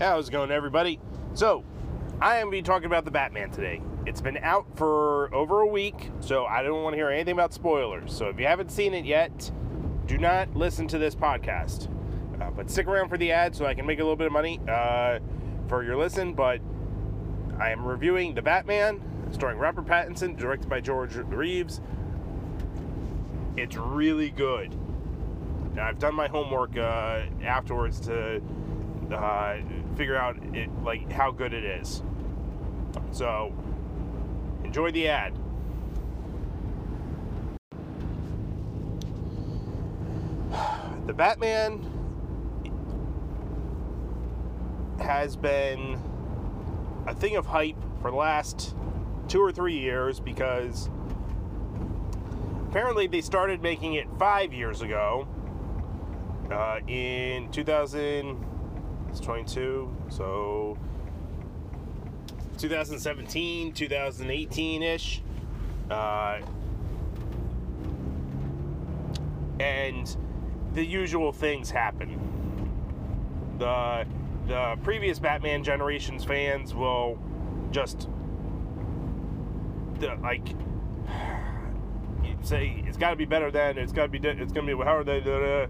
How's it going, everybody? So, I am going to be talking about the Batman today. It's been out for over a week, so I don't want to hear anything about spoilers. So, if you haven't seen it yet, do not listen to this podcast. Uh, but stick around for the ad so I can make a little bit of money uh, for your listen. But I am reviewing The Batman, starring Robert Pattinson, directed by George Reeves. It's really good. And I've done my homework uh, afterwards to uh, figure out it, like how good it is. So enjoy the ad. The Batman has been a thing of hype for the last two or three years because apparently they started making it five years ago uh, in 2000 it's 22 so 2017 2018ish uh, and the usual things happen. The the previous batman generations fans will just the, like say it's got to be better than it's got to be it's going to be how are they the,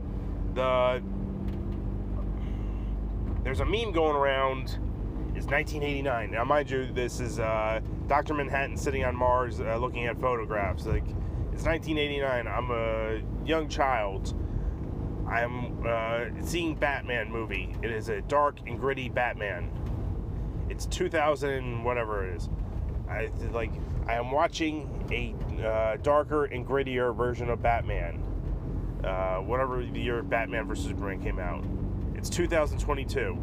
the there's a meme going around. It's 1989. Now, mind you, this is uh, Dr. Manhattan sitting on Mars uh, looking at photographs. Like, it's 1989. I'm a young child. I'm uh, seeing Batman movie. It is a dark and gritty Batman. It's 2000 whatever it is. I like. I am watching a uh, darker and grittier version of Batman. Uh, whatever the year Batman vs Superman came out. It's 2022.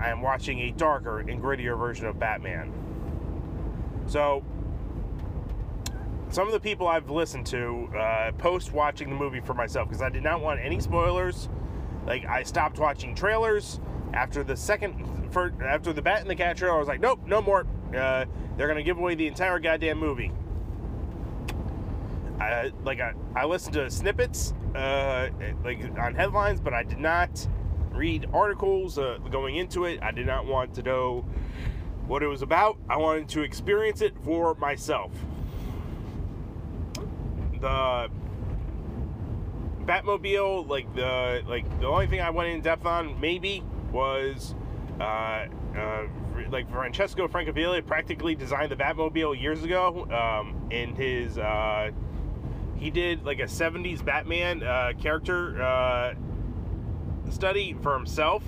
I am watching a darker and grittier version of Batman. So, some of the people I've listened to uh, post watching the movie for myself because I did not want any spoilers. Like I stopped watching trailers after the second, for, after the Bat and the Cat trailer. I was like, nope, no more. Uh, they're gonna give away the entire goddamn movie. I like I, I listened to snippets, uh, like on headlines, but I did not read articles uh, going into it. I did not want to know what it was about. I wanted to experience it for myself. The Batmobile, like the like the only thing I went in depth on maybe was uh, uh, like Francesco Francavilla practically designed the Batmobile years ago um, in his uh, he did like a 70s Batman uh, character uh, study for himself,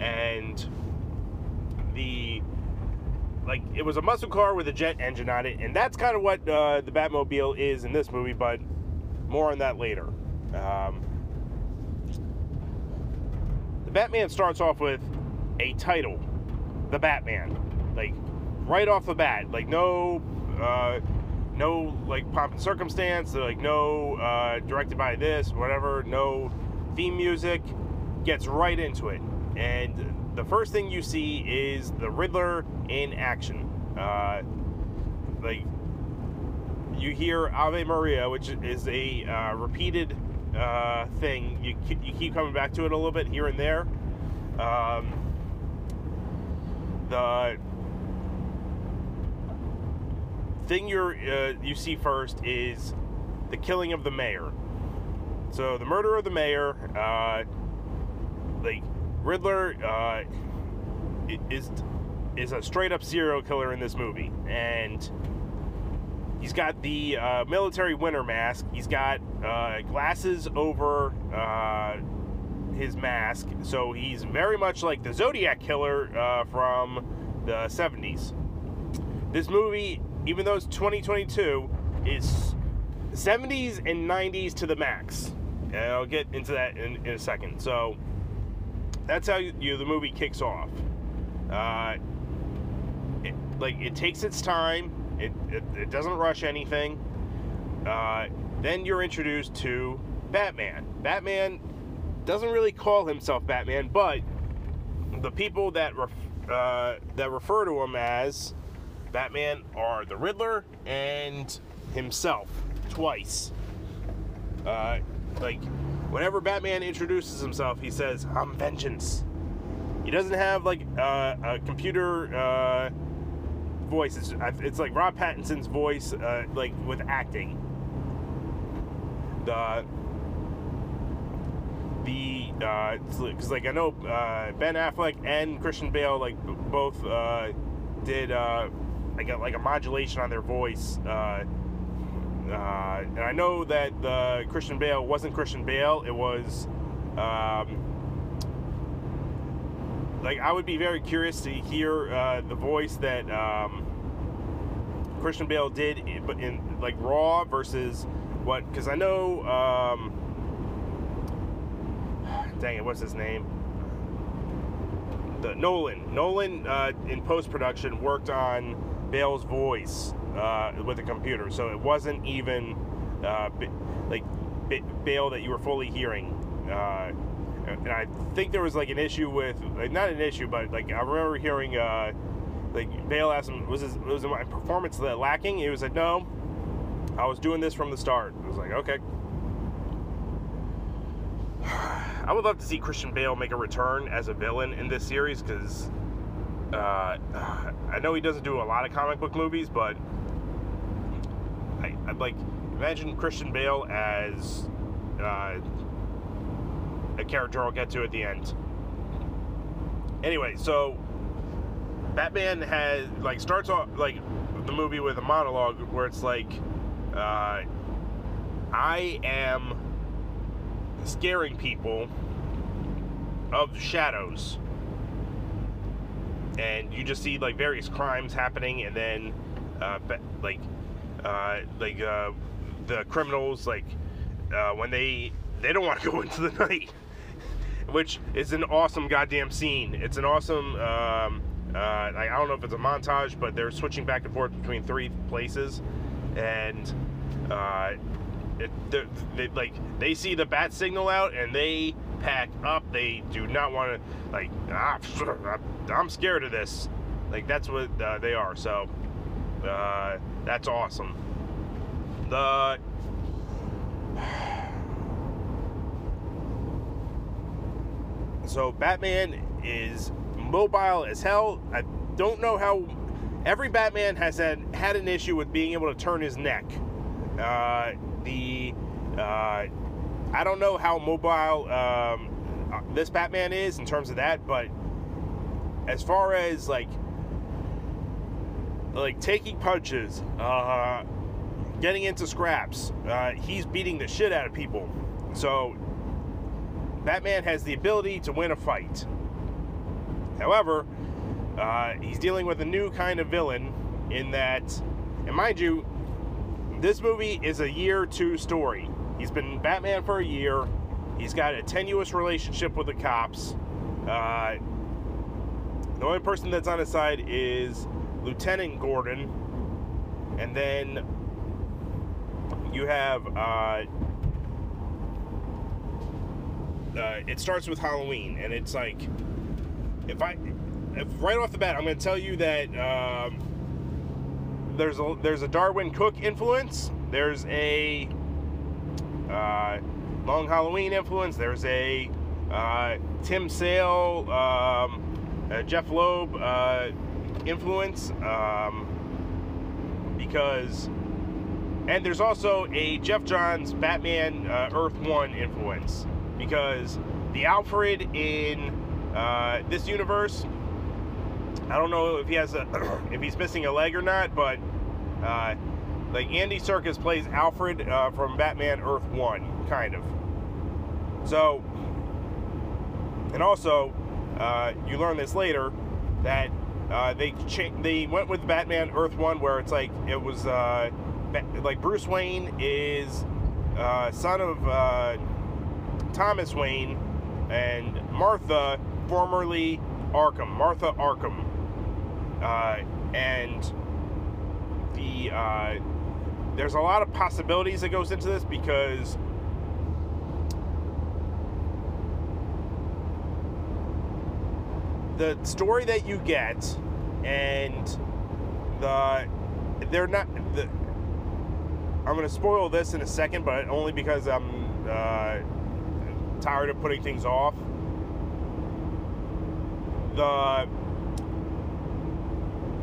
and the like it was a muscle car with a jet engine on it, and that's kind of what uh, the Batmobile is in this movie. But more on that later. Um, the Batman starts off with a title, the Batman, like right off the bat, like no. Uh, no like pomp and circumstance like no uh, directed by this whatever no theme music gets right into it. And the first thing you see is the Riddler in action. Uh, like, you hear Ave Maria, which is a uh, repeated uh, thing. You, you keep coming back to it a little bit here and there. Um, the thing you're uh, you see first is the killing of the mayor. So the murder of the mayor. Uh, like Riddler uh, is is a straight up serial killer in this movie, and he's got the uh, military winter mask. He's got uh, glasses over uh, his mask, so he's very much like the Zodiac killer uh, from the '70s. This movie, even though it's 2022, is 70s and 90s to the max. And I'll get into that in, in a second. So that's how you, you the movie kicks off. Uh, it, like it takes its time. It, it, it doesn't rush anything. Uh, then you're introduced to Batman. Batman doesn't really call himself Batman, but the people that ref, uh, that refer to him as Batman are the Riddler and himself twice. Uh, like Whenever Batman introduces himself, he says, I'm vengeance. he doesn't have like uh, a computer uh, voice. It's, it's like Rob Pattinson's voice, uh, like with acting. The the because uh, like I know uh, Ben Affleck and Christian Bale like both uh, did like a, like a modulation on their voice. Uh, and I know that the Christian Bale wasn't Christian Bale. It was um, like I would be very curious to hear uh, the voice that um, Christian Bale did, in, but in like Raw versus what? Because I know, um, dang it, what's his name? The Nolan. Nolan uh, in post production worked on Bale's voice uh, with a computer, so it wasn't even uh, like Bale that you were fully hearing. Uh, and I think there was like an issue with like, not an issue, but like I remember hearing uh, like Bale asked him, "Was this, was my performance lacking?" He was like, "No, I was doing this from the start." I was like, "Okay." I would love to see Christian Bale make a return as a villain in this series because uh, I know he doesn't do a lot of comic book movies, but I, would like imagine Christian Bale as uh, a character I'll get to at the end. Anyway, so Batman has like starts off like the movie with a monologue where it's like, uh, I am scaring people of shadows, and you just see like various crimes happening, and then uh, like uh, like uh, the criminals like uh, when they they don't want to go into the night which is an awesome goddamn scene. It's an awesome. Um, uh, I don't know if it's a montage, but they're switching back and forth between three places, and uh, it, they, like they see the bat signal out and they pack up. They do not want to like. Ah, I'm scared of this. Like that's what uh, they are. So that's awesome. The So Batman is mobile as hell. I don't know how. Every Batman has had had an issue with being able to turn his neck. Uh, the uh, I don't know how mobile um, uh, this Batman is in terms of that, but as far as like like taking punches, uh, getting into scraps, uh, he's beating the shit out of people. So Batman has the ability to win a fight. However, uh, he's dealing with a new kind of villain in that, and mind you, this movie is a year two story. He's been Batman for a year. He's got a tenuous relationship with the cops. Uh, the only person that's on his side is Lieutenant Gordon. And then you have uh, uh, it starts with Halloween, and it's like if I if right off the bat, I'm going to tell you that um, there's a there's a Darwyn Cooke influence. There's a uh, Long Halloween influence. There's a uh, Tim Sale, um, Jeph Loeb uh, influence um, because, and there's also a Geoff Johns Batman uh, Earth One influence because the Alfred in uh, this universe, I don't know if he has a if he's missing a leg or not, but uh, like Andy Serkis plays Alfred uh, from Batman Earth One, kind of. So, and also, uh, you learn this later that uh, they cha- they went with Batman Earth One, where it's like it was uh, like Bruce Wayne is son of Thomas Wayne and Martha, formerly Arkham, Martha Arkham. Uh, and the uh, there's a lot of possibilities that goes into this because the story that you get and the they're not the I'm going to spoil this in a second, but only because I'm uh, tired of putting things off. the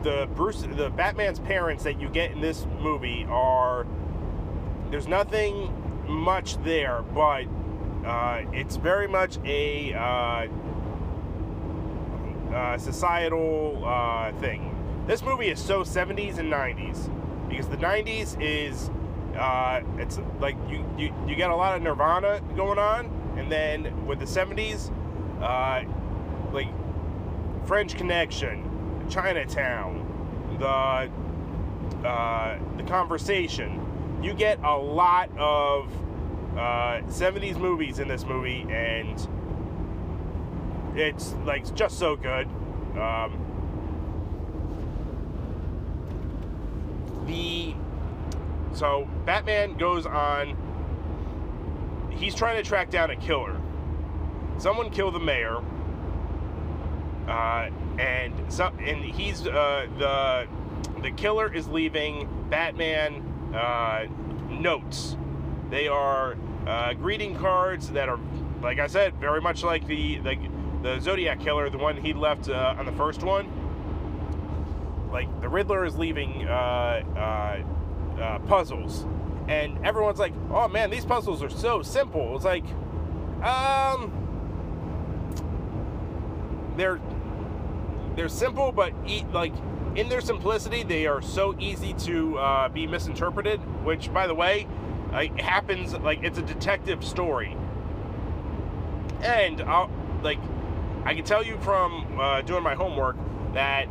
the Bruce the Batman's parents that you get in this movie are there's nothing much there, but uh, it's very much a uh, uh, societal uh, thing. This movie is so 70s and 90s because the 90s is uh, it's like you, you you get a lot of Nirvana going on, and then with the 70s, uh, like French Connection, Chinatown, the the conversation. You get a lot of 70s movies in this movie, and it's like just so good. Um, the so Batman goes on. He's trying to track down a killer. Someone killed the mayor, uh, and so and he's uh, the the killer is leaving Batman uh, notes. They are uh, greeting cards that are, like I said, very much like the the the Zodiac killer, the one he left uh, on the first one. Like the Riddler is leaving uh, uh, uh, puzzles, and everyone's like, "Oh man, these puzzles are so simple." It's like, um, they're they're simple, but e- like in their simplicity, they are so easy to uh, be misinterpreted. Which, by the way, like, happens like it's a detective story, and I'll like I can tell you from uh, doing my homework that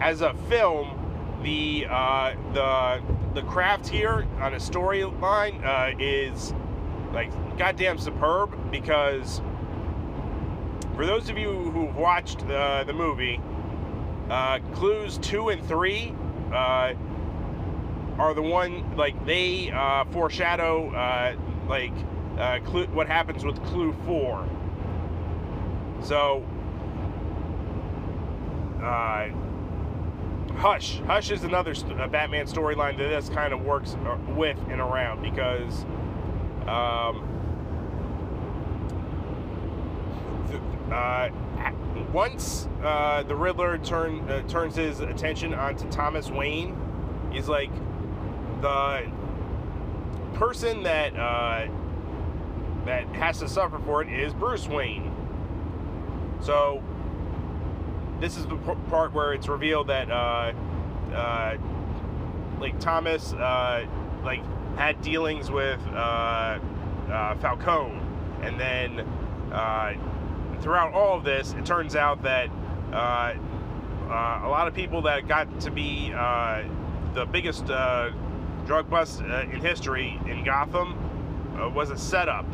as a film, the uh, the the craft here on a storyline uh, is like goddamn superb because for those of you who've watched the, the movie, uh, clues two and three uh, are the one like they uh, foreshadow uh, like uh, clue, what happens with clue four. So, uh, Hush. Hush is another st- Batman storyline that this kind of works uh, with and around because um, uh, once uh, the Riddler turn, uh, turns his attention onto Thomas Wayne, he's like the person that uh, that has to suffer for it is Bruce Wayne. So this is the part where it's revealed that uh, uh, like Thomas uh, like had dealings with uh, uh, Falcone, and then uh, throughout all of this, it turns out that a lot of people that got to be the biggest drug bust in history in Gotham was a setup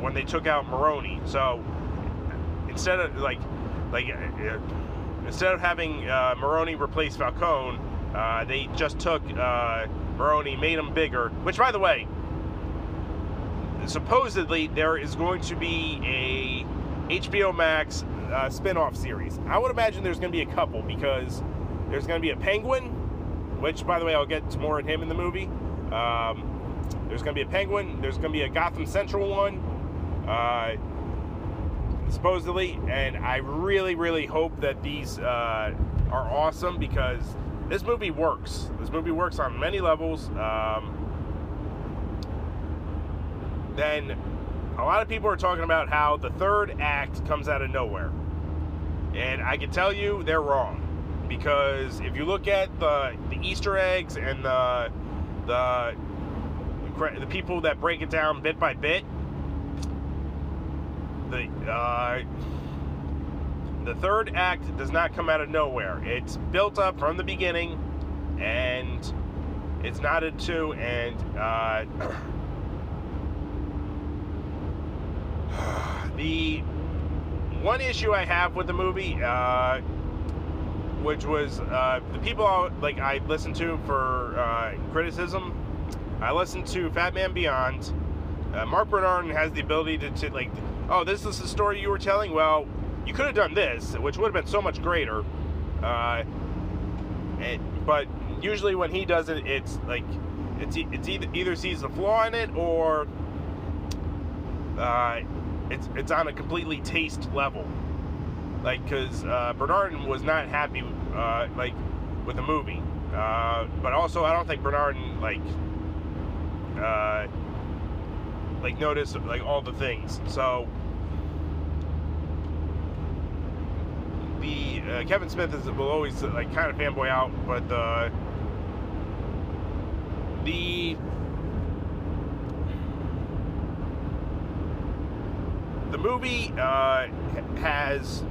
when they took out Maroni. So instead of like like uh, instead of having uh, Maroni replace Falcone, uh, they just took uh, Maroni, made him bigger. Which, by the way, supposedly there is going to be a HBO Max uh, spin-off series. I would imagine there's going to be a couple because there's going to be a Penguin, which, by the way, I'll get more on him in the movie. Um, there's going to be a Penguin. There's going to be a Gotham Central one uh, supposedly, and I really, really hope that these uh, are awesome because this movie works. This movie works on many levels. Um, then a lot of people are talking about how the third act comes out of nowhere. And I can tell you they're wrong. Because if you look at the, the Easter eggs and the, the the people that break it down bit by bit, the uh, the third act does not come out of nowhere. It's built up from the beginning, and it's not a two. And uh, the one issue I have with the movie, uh, which was uh, the people like I listened to for uh, criticism, I listened to Fat Man Beyond. Uh, Mark Bernard has the ability to, to like oh, this is the story you were telling? Well, you could have done this, which would have been so much greater. Uh, and, but usually when he does it, it's like it's it's either either sees the flaw in it or uh, it's it's on a completely taste level. Like, because uh, Bernardin was not happy, uh, like, with the movie. Uh, but also, I don't think Bernardin like, uh, like noticed like all the things. So the uh, Kevin Smith is will always like kind of fanboy out, but the the the movie uh, has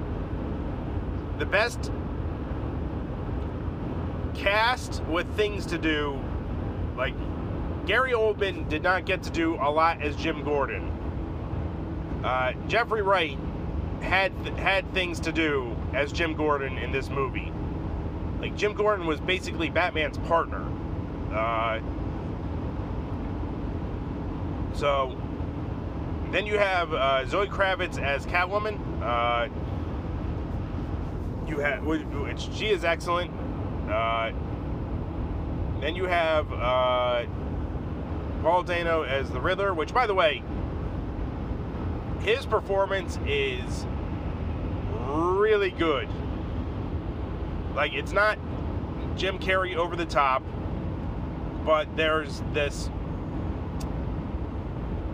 the best cast with things to do. Like Gary Oldman did not get to do a lot as Jim Gordon. Uh, Jeffrey Wright had had things to do as Jim Gordon in this movie. Like Jim Gordon was basically Batman's partner. Uh, so then you have uh, Zoe Kravitz as Catwoman. Uh, you have which she is excellent. Uh, then you have uh, Paul Dano as the Riddler, which, by the way, his performance is really good. Like, it's not Jim Carrey over the top, but there's this.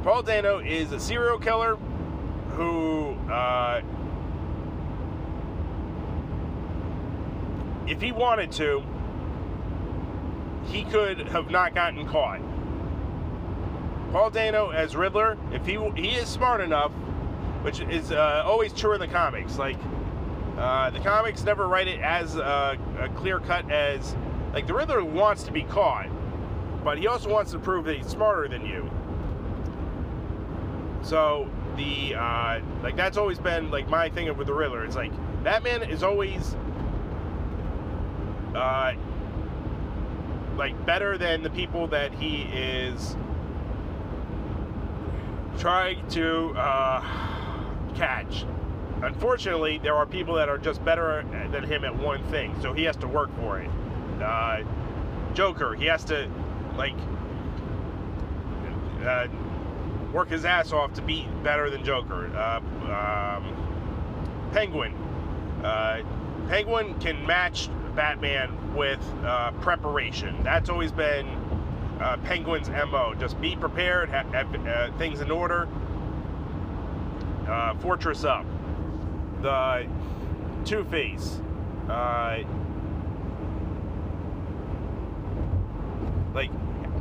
Paul Dano is a serial killer who, uh, if he wanted to, he could have not gotten caught. Paul Dano as Riddler, if he he is smart enough, which is uh, always true in the comics. Like uh, the comics never write it as uh, a clear cut as like the Riddler wants to be caught, but he also wants to prove that he's smarter than you. So the uh, like that's always been like my thing with the Riddler. It's like that man is always uh, like better than the people that he is trying to uh, catch. Unfortunately, there are people that are just better than him at one thing, so he has to work for it. Uh, Joker, he has to like uh, work his ass off to be better than Joker. Uh, um, Penguin, uh, Penguin can match Batman with uh, preparation. That's always been uh, Penguin's MO. Just be prepared, have, have things in order. Uh, Fortress up. The Two Face. Uh, like,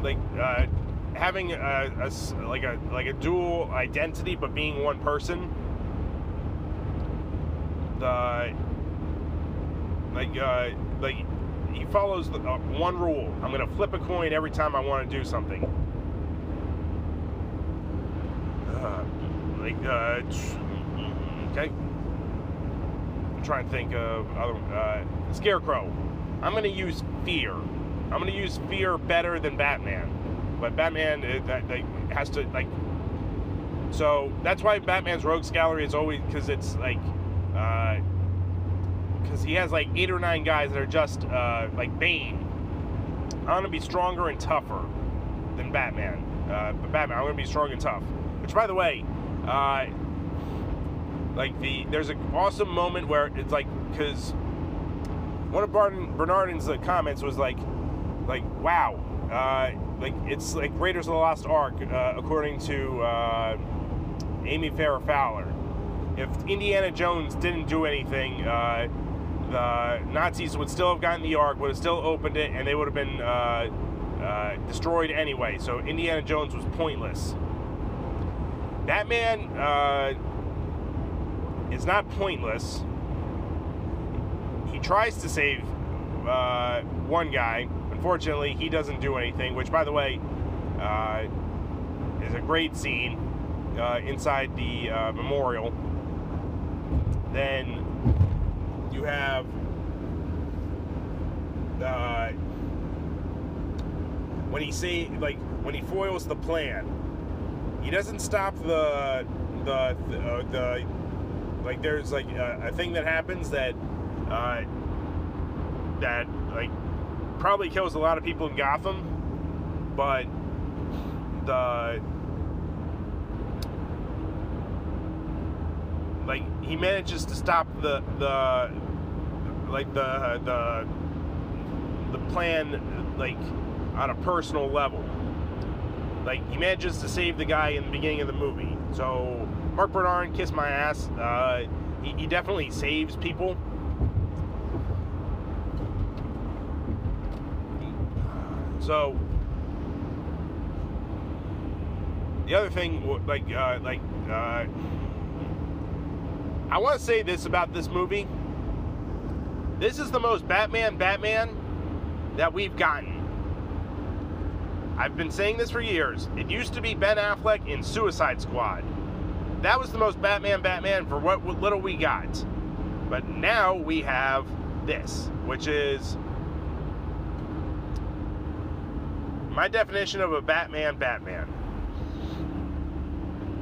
like uh, having a, a, like a like a dual identity, but being one person. The like uh, like he follows the, uh, one rule. I'm to flip a coin every time I want to do something. Uh, like, uh, okay. I'm trying to think of other. Uh, Scarecrow. I'm to use fear. I'm to use fear better than Batman. But Batman it, that, that has to like. So that's why Batman's Rogues Gallery is always because it's like. Uh, because he has like eight or nine guys that are just uh, like Bane. I'm gonna be stronger and tougher than Batman. Uh, but Batman, I'm gonna be strong and tough. Which, by the way, uh, like the there's an awesome moment where it's like because one of Barton, Bernardin's uh, comments was like, like wow, uh, like it's like Raiders of the Lost Ark uh, according to uh, Amy Farrah Fowler. If Indiana Jones didn't do anything, the Nazis would still have gotten the Ark, would have still opened it, and they would have been destroyed anyway. So Indiana Jones was pointless. Batman uh, is not pointless. He tries to save uh, one guy. Unfortunately, he doesn't do anything, which, by the way, uh, is a great scene uh, inside the memorial. Then you have uh, when he say like when he foils the plan, he doesn't stop the the the, uh, the like there's like a, a, thing that happens that uh, that like probably kills a lot of people in Gotham, but the like he manages to stop the the like the the the plan like on a personal level. Like he manages to save the guy in the beginning of the movie. So Mark Bernard, kiss my ass. Uh, he, he definitely saves people. So the other thing, like, uh, like, uh, I want to say this about this movie. This is the most Batman Batman that we've gotten. I've been saying this for years. It used to be Ben Affleck in Suicide Squad. That was the most Batman Batman for what little we got. But now we have this, which is my definition of a Batman Batman.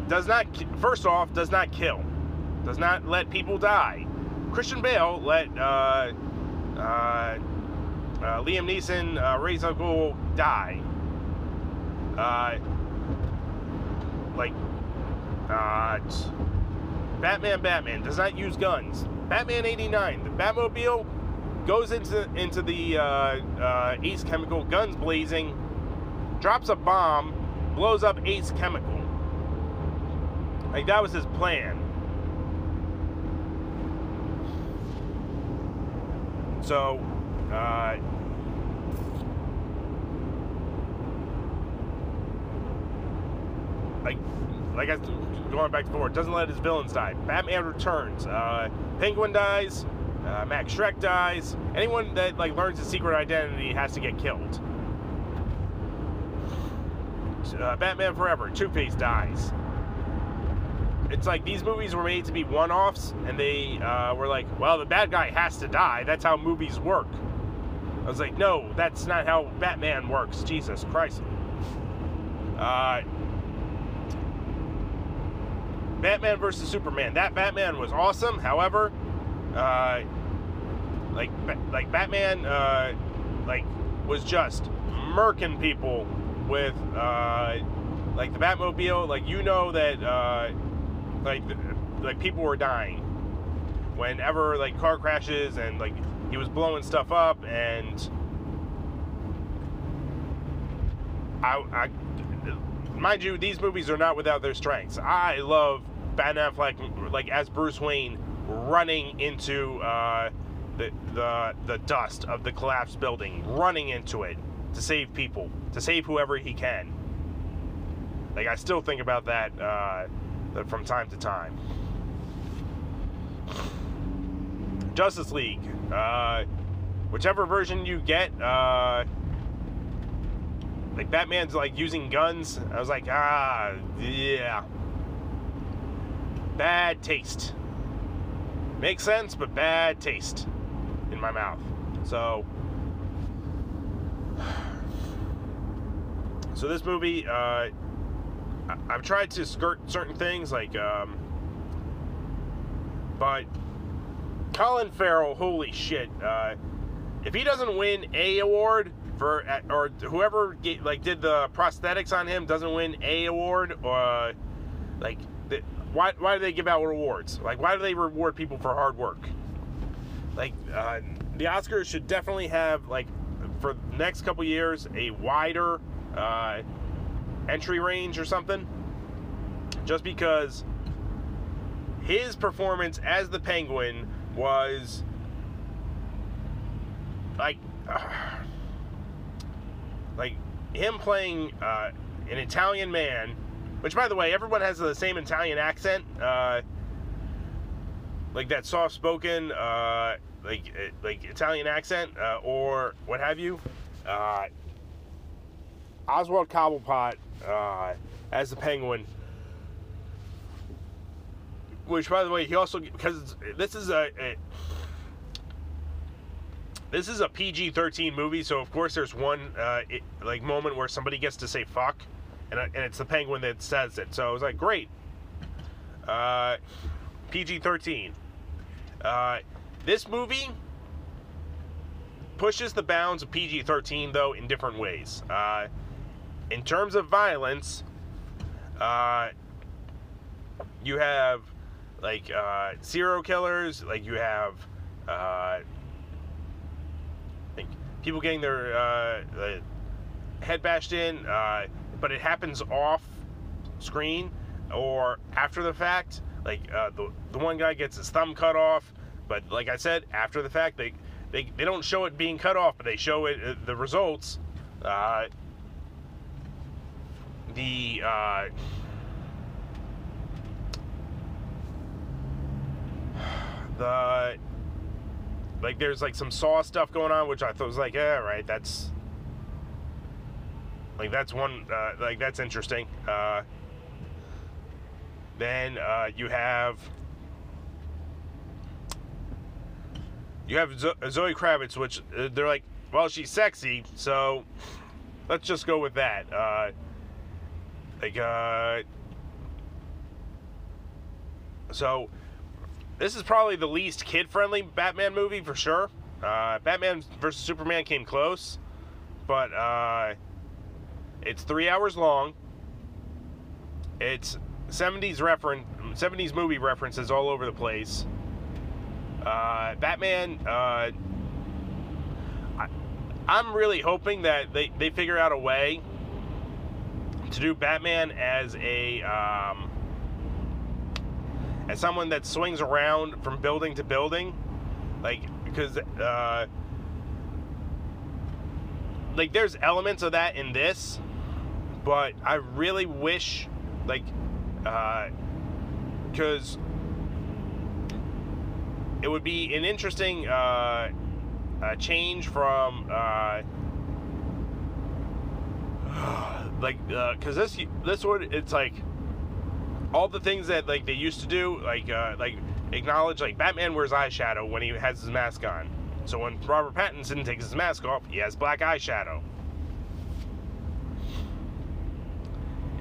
Does not, first off, does not kill, does not let people die. Christian Bale let uh, uh, uh, Liam Neeson, uh, al Ghul die. Uh, like, uh, Batman Batman does not use guns. Batman 89, the Batmobile goes into into the uh, uh, Ace Chemical, guns blazing, drops a bomb, blows up Ace Chemical. Like that was his plan. So, uh, like, like I going back to forward, doesn't let his villains die. Batman returns. Uh, Penguin dies. Uh, Max Shreck dies. Anyone that like learns his secret identity has to get killed. Uh, Batman Forever. Two Face dies. It's like these movies were made to be one-offs, and they uh, were like, "Well, the bad guy has to die. That's how movies work." I was like, "No, that's not how Batman works." Jesus Christ. Uh, Batman versus Superman. That Batman was awesome. However, uh, like like Batman, uh, like was just murking people with uh, like the Batmobile. Like you know that uh, like like people were dying whenever like car crashes and like he was blowing stuff up and I, I mind you these movies are not without their strengths i love Ben Affleck, like as Bruce Wayne, running into uh, the the the dust of the collapsed building, running into it to save people, to save whoever he can. Like I still think about that uh, from time to time. Justice League, uh, whichever version you get, uh, like Batman's like using guns. I was like, ah, yeah bad taste. Makes sense, but bad taste in my mouth. So, so this movie, uh, I've tried to skirt certain things, like, um, but Colin Farrell, holy shit! Uh, if he doesn't win a award for, or whoever get, like did the prosthetics on him doesn't win a award, or uh, like why, why do they give out rewards? Like, why do they reward people for hard work? Like, uh, the Oscars should definitely have, like, for the next couple years, a wider uh, entry range or something. Just because his performance as the Penguin was like, uh, like him playing uh, an Italian man which, by the way, everyone has the same Italian accent, uh, like that soft-spoken, uh, like uh, like Italian accent, uh, or what have you. Uh, Oswald Cobblepot uh, as the Penguin, which, by the way, he also because this is a, a this is a PG-13 movie, so of course there's one uh, it, like moment where somebody gets to say fuck and, and it's the penguin that says it. So I was like, great. Uh, PG 13. Uh, this movie pushes the bounds of PG 13, though, in different ways. Uh, in terms of violence, uh, you have like uh, serial killers, like you have uh, people getting their head bashed in, but it happens off screen or after the fact. Like uh, the the one guy gets his thumb cut off, but like I said, after the fact, they they, they don't show it being cut off, but they show it uh, the results. Uh, the uh, the like there's like some saw stuff going on which i thought was like yeah right that's like that's one uh, like that's interesting uh, then uh, you have you have zoe kravitz which uh, they're like well she's sexy so let's just go with that uh, like uh, so this is probably the least kid-friendly Batman movie for sure. Uh, Batman versus Superman came close, but uh, it's three hours long. It's 70s reference, 70s movie references all over the place. Uh, Batman. Uh, I, I'm really hoping that they, they figure out a way to do Batman as a um, as someone that swings around from building to building, like because uh, like there's elements of that in this, but I really wish like uh, because uh, it would be an interesting uh, change from uh, like because uh, this this would it's like all the things that like they used to do, like uh, like acknowledge like Batman wears eyeshadow when he has his mask on. So when Robert Pattinson takes his mask off, he has black eyeshadow.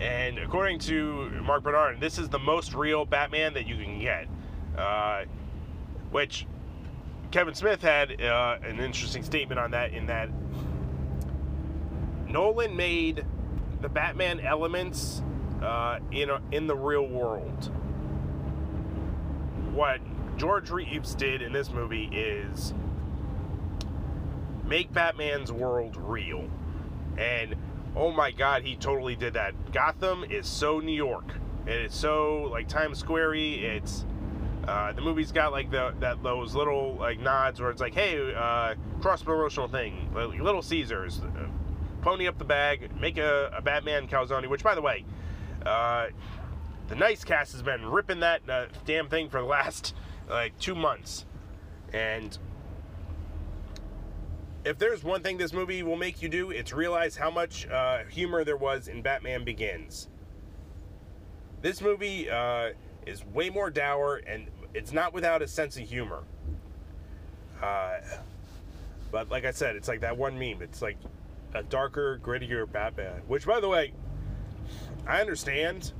And according to Mark Bernard, this is the most real Batman that you can get. Uh, which Kevin Smith had uh, an interesting statement on that in that Nolan made the Batman elements uh, in a, in the real world. What George Reeves did in this movie is make Batman's world real, and oh my God, he totally did that. Gotham is so New York. It is so like Times Squarey. It's uh, the movie's got like the that those little like nods where it's like, hey, uh, cross promotional thing, Little Caesars, uh, pony up the bag, make a, a Batman calzone. Which, by the way, uh, the Nice Cast has been ripping that uh, damn thing for the last like two months, and if there's one thing this movie will make you do, it's realize how much uh, humor there was in Batman Begins. This movie uh, is way more dour, and it's not without a sense of humor. Uh, but like I said, it's like that one meme. It's like a darker, grittier Batman. Which, by the way, I understand.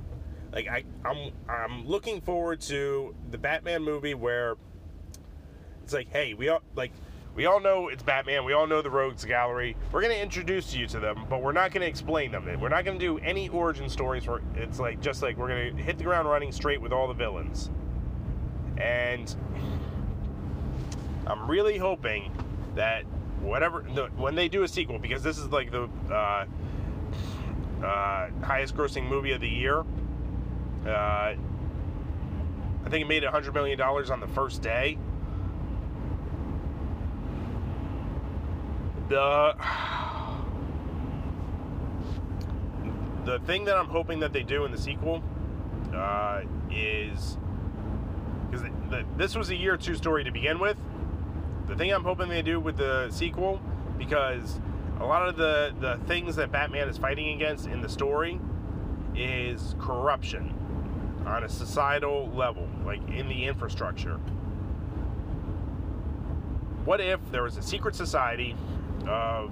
Like I, I'm, I'm looking forward to the Batman movie where it's like, hey, we all like, we all know it's Batman. We all know the Rogues Gallery. We're gonna introduce you to them, but we're not gonna explain them. We're not gonna do any origin stories. For it's like just like we're gonna hit the ground running straight with all the villains. And I'm really hoping that whatever when they do a sequel, because this is like the uh, uh, highest grossing movie of the year. Uh, I think it made $100 million on the first day. The, the thing that I'm hoping that they do in the sequel uh, is because this was a year two story to begin with. The thing I'm hoping they do with the sequel, because a lot of the, the things that Batman is fighting against in the story is corruption on a societal level, like in the infrastructure. What if there was a secret society of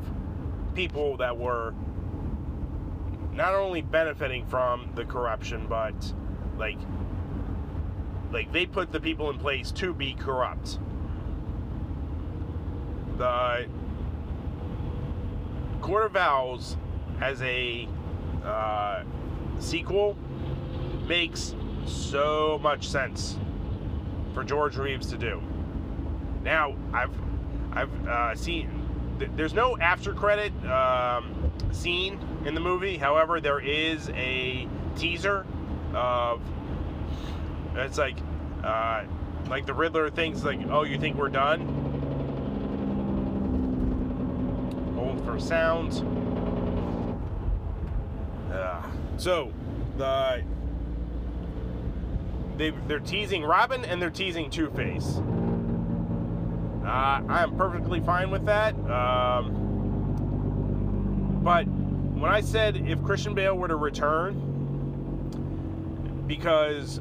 people that were not only benefiting from the corruption, but like like they put the people in place to be corrupt. The Court of Owls as a uh, sequel makes so much sense for George Reeves to do. Now, I've I've uh, seen th- there's no after credit um, scene in the movie. However, there is a teaser of it's like uh, like the Riddler thinks like, oh, you think we're done? Hold for sound. Uh, so the they they're teasing Robin and they're teasing Two Face. Uh, I am perfectly fine with that. Um, but when I said if Christian Bale were to return, because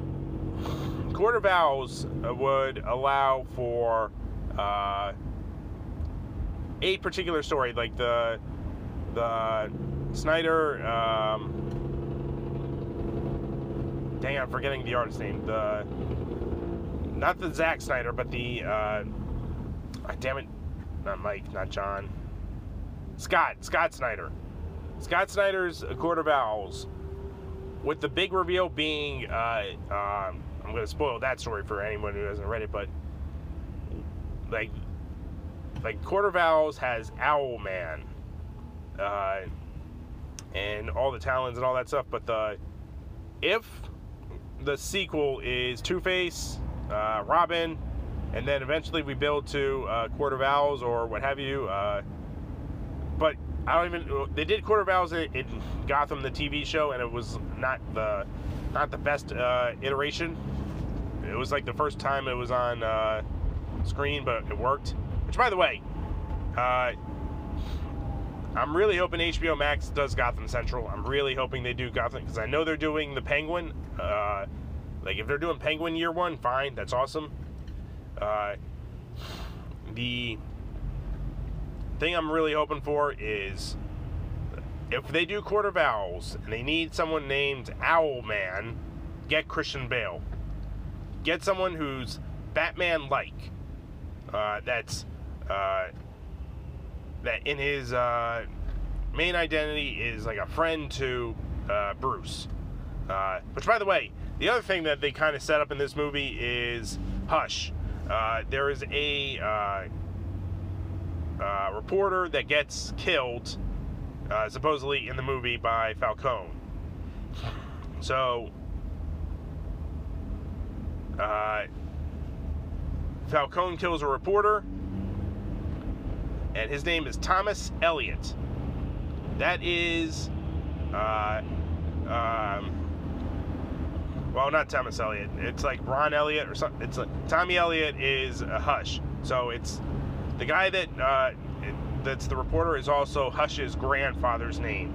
Court of Owls would allow for uh, a particular story, like the the Snyder. Um, dang, I'm forgetting the artist's name. The not the Zack Snyder, but the uh, oh, damn it, not Mike, not John. Scott, Scott Snyder. Scott Snyder's A Court of Owls, with the big reveal being, uh, um, I'm going to spoil that story for anyone who hasn't read it, but like, like Court of Owls has Owlman, uh, and all the talons and all that stuff, but the if the sequel is Two Face, uh, Robin, and then eventually we build to uh, of Owls or what have you. Uh, but I don't even. They did Court of Owls in, in, Gotham, the TV show, and it was not the not the best uh, iteration. It was like the first time it was on uh, screen, but it worked. Which, by the way, uh, I'm really hoping HBO Max does Gotham Central. I'm really hoping they do Gotham because I know they're doing the Penguin. Uh, like if they're doing Penguin year one, fine, that's awesome. Uh, the thing I'm really hoping for is if they do of Owls and they need someone named Owlman, get Christian Bale. Get someone who's Batman-like. Uh, that's uh, that in his uh, main identity is like a friend to uh, Bruce. Uh, which, by the way, the other thing that they kind of set up in this movie is Hush. Uh, there is a uh, uh, reporter that gets killed, uh, supposedly in the movie by Falcone. So, Falcone kills a reporter and his name is Thomas Elliot. That is, um, well, not Thomas Elliot. It's like Ron Elliot or something. It's like Tommy Elliot is a Hush. So it's the guy that uh, that's the reporter is also Hush's grandfather's name.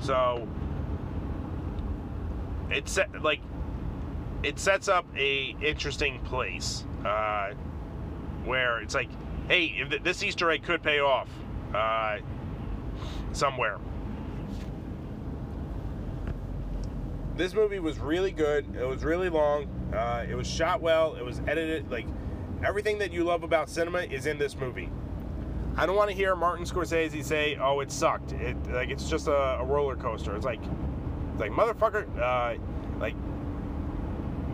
So it's like it sets up a interesting place uh, where it's like hey, this Easter egg could pay off uh, somewhere. This movie was really good. It was really long. Uh, it was shot well. It was edited. Like everything that you love about cinema is in this movie. I don't want to hear Martin Scorsese say, "Oh, it sucked." It like it's just a, a roller coaster. It's like, it's like motherfucker. Uh, like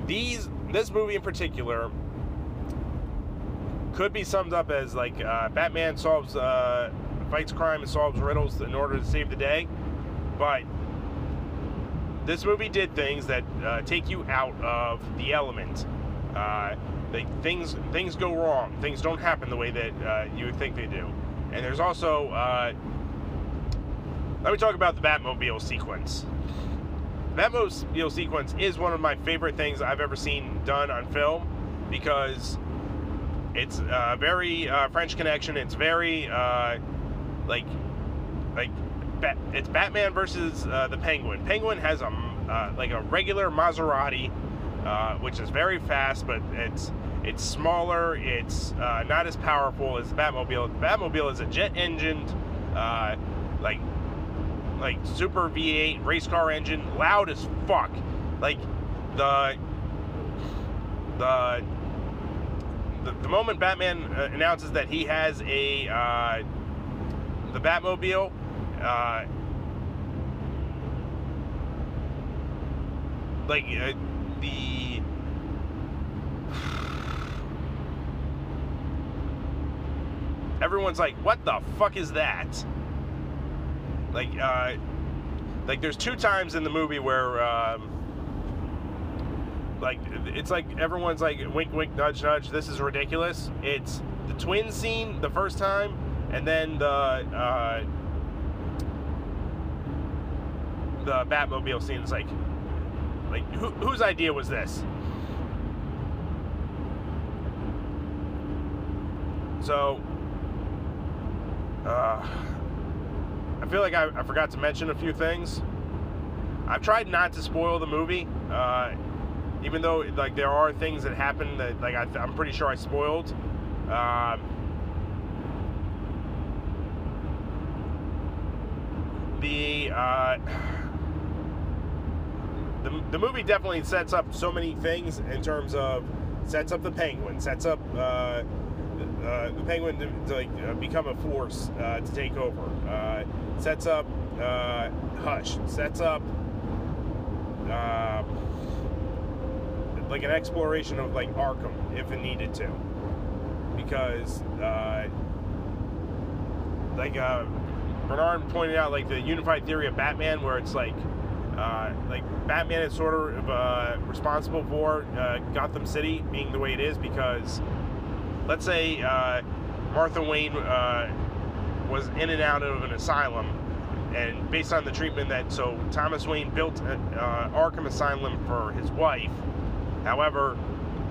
these, this movie in particular could be summed up as like uh, Batman solves uh, fights crime and solves riddles in order to save the day, but this movie did things that uh, take you out of the element. Uh, they, things things go wrong. Things don't happen the way that uh, you would think they do. And there's also uh, let me talk about the Batmobile sequence. The Batmobile sequence is one of my favorite things I've ever seen done on film because it's uh, very uh, French Connection. It's very like like ba- it's Batman versus uh, the Penguin. Penguin has a uh, like a regular Maserati, uh, which is very fast, but it's it's smaller. It's not as powerful as the Batmobile. The Batmobile is a jet engined, like like super V8 race car engine, loud as fuck. Like the the the, the moment Batman uh, announces that he has a uh, the Batmobile, uh, like uh, the everyone's like what the fuck is that? Like uh like there's two times in the movie where um like it's like everyone's like wink wink nudge nudge this is ridiculous. It's the twin scene the first time and then the uh the Batmobile scene. It's like, like who, whose idea was this? So, uh, I feel like I, I, forgot to mention a few things. I've tried not to spoil the movie, uh, even though like there are things that happen that like I, am pretty sure I spoiled. Um, the uh, the the movie definitely sets up so many things in terms of sets up the penguin, sets up. Uh, uh, the Penguin to, to like uh, become a force uh, to take over. Uh, sets up uh, Hush. Sets up like an exploration of like Arkham if it needed to, because like Bernard pointed out, like the unified theory of Batman, where it's like. Like Batman is sort of responsible for Gotham City being the way it is because let's say uh, Martha Wayne uh, was in and out of an asylum, and based on the treatment that so Thomas Wayne built an uh, Arkham Asylum for his wife. However,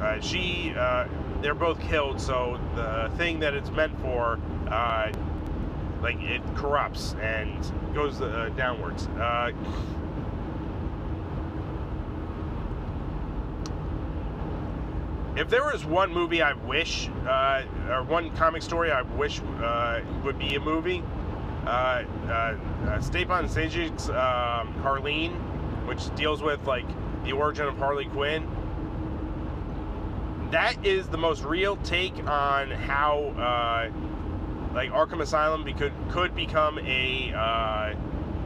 uh, she uh, they're both killed, so the thing that it's meant for, uh, like it corrupts and goes downwards if there was one movie I wish, uh, or one comic story I wish uh, would be a movie, uh, uh, uh Stjepan Šejić's um, Harleen, which deals with like the origin of Harley Quinn. That is the most real take on how uh, like Arkham Asylum could could become a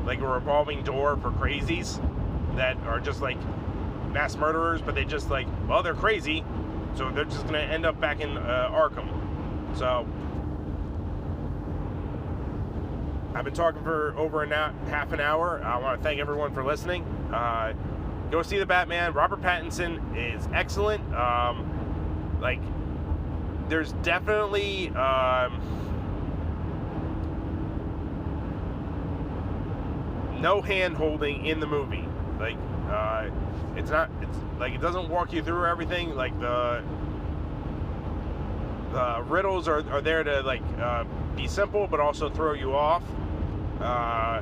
like a revolving door for crazies that are just like mass murderers, but they just like well they're crazy, so they're just going to end up back in uh, Arkham. So I've been talking for over a na- half an hour. I want to thank everyone for listening. Uh, go see the Batman. Robert Pattinson is excellent. Um, like, there's definitely. Um, no hand holding in the movie. Like, uh, it's not it's like it doesn't walk you through everything like the the riddles are, are there to like uh, be simple but also throw you off uh,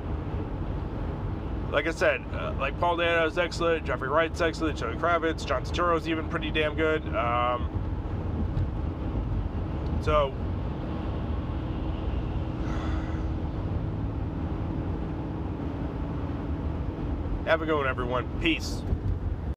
like I said, uh, like Paul Dano's excellent, Jeffrey Wright's excellent, Zoe Kravitz, John Turturro's even pretty damn good. Um, so, have a good one, everyone. Peace.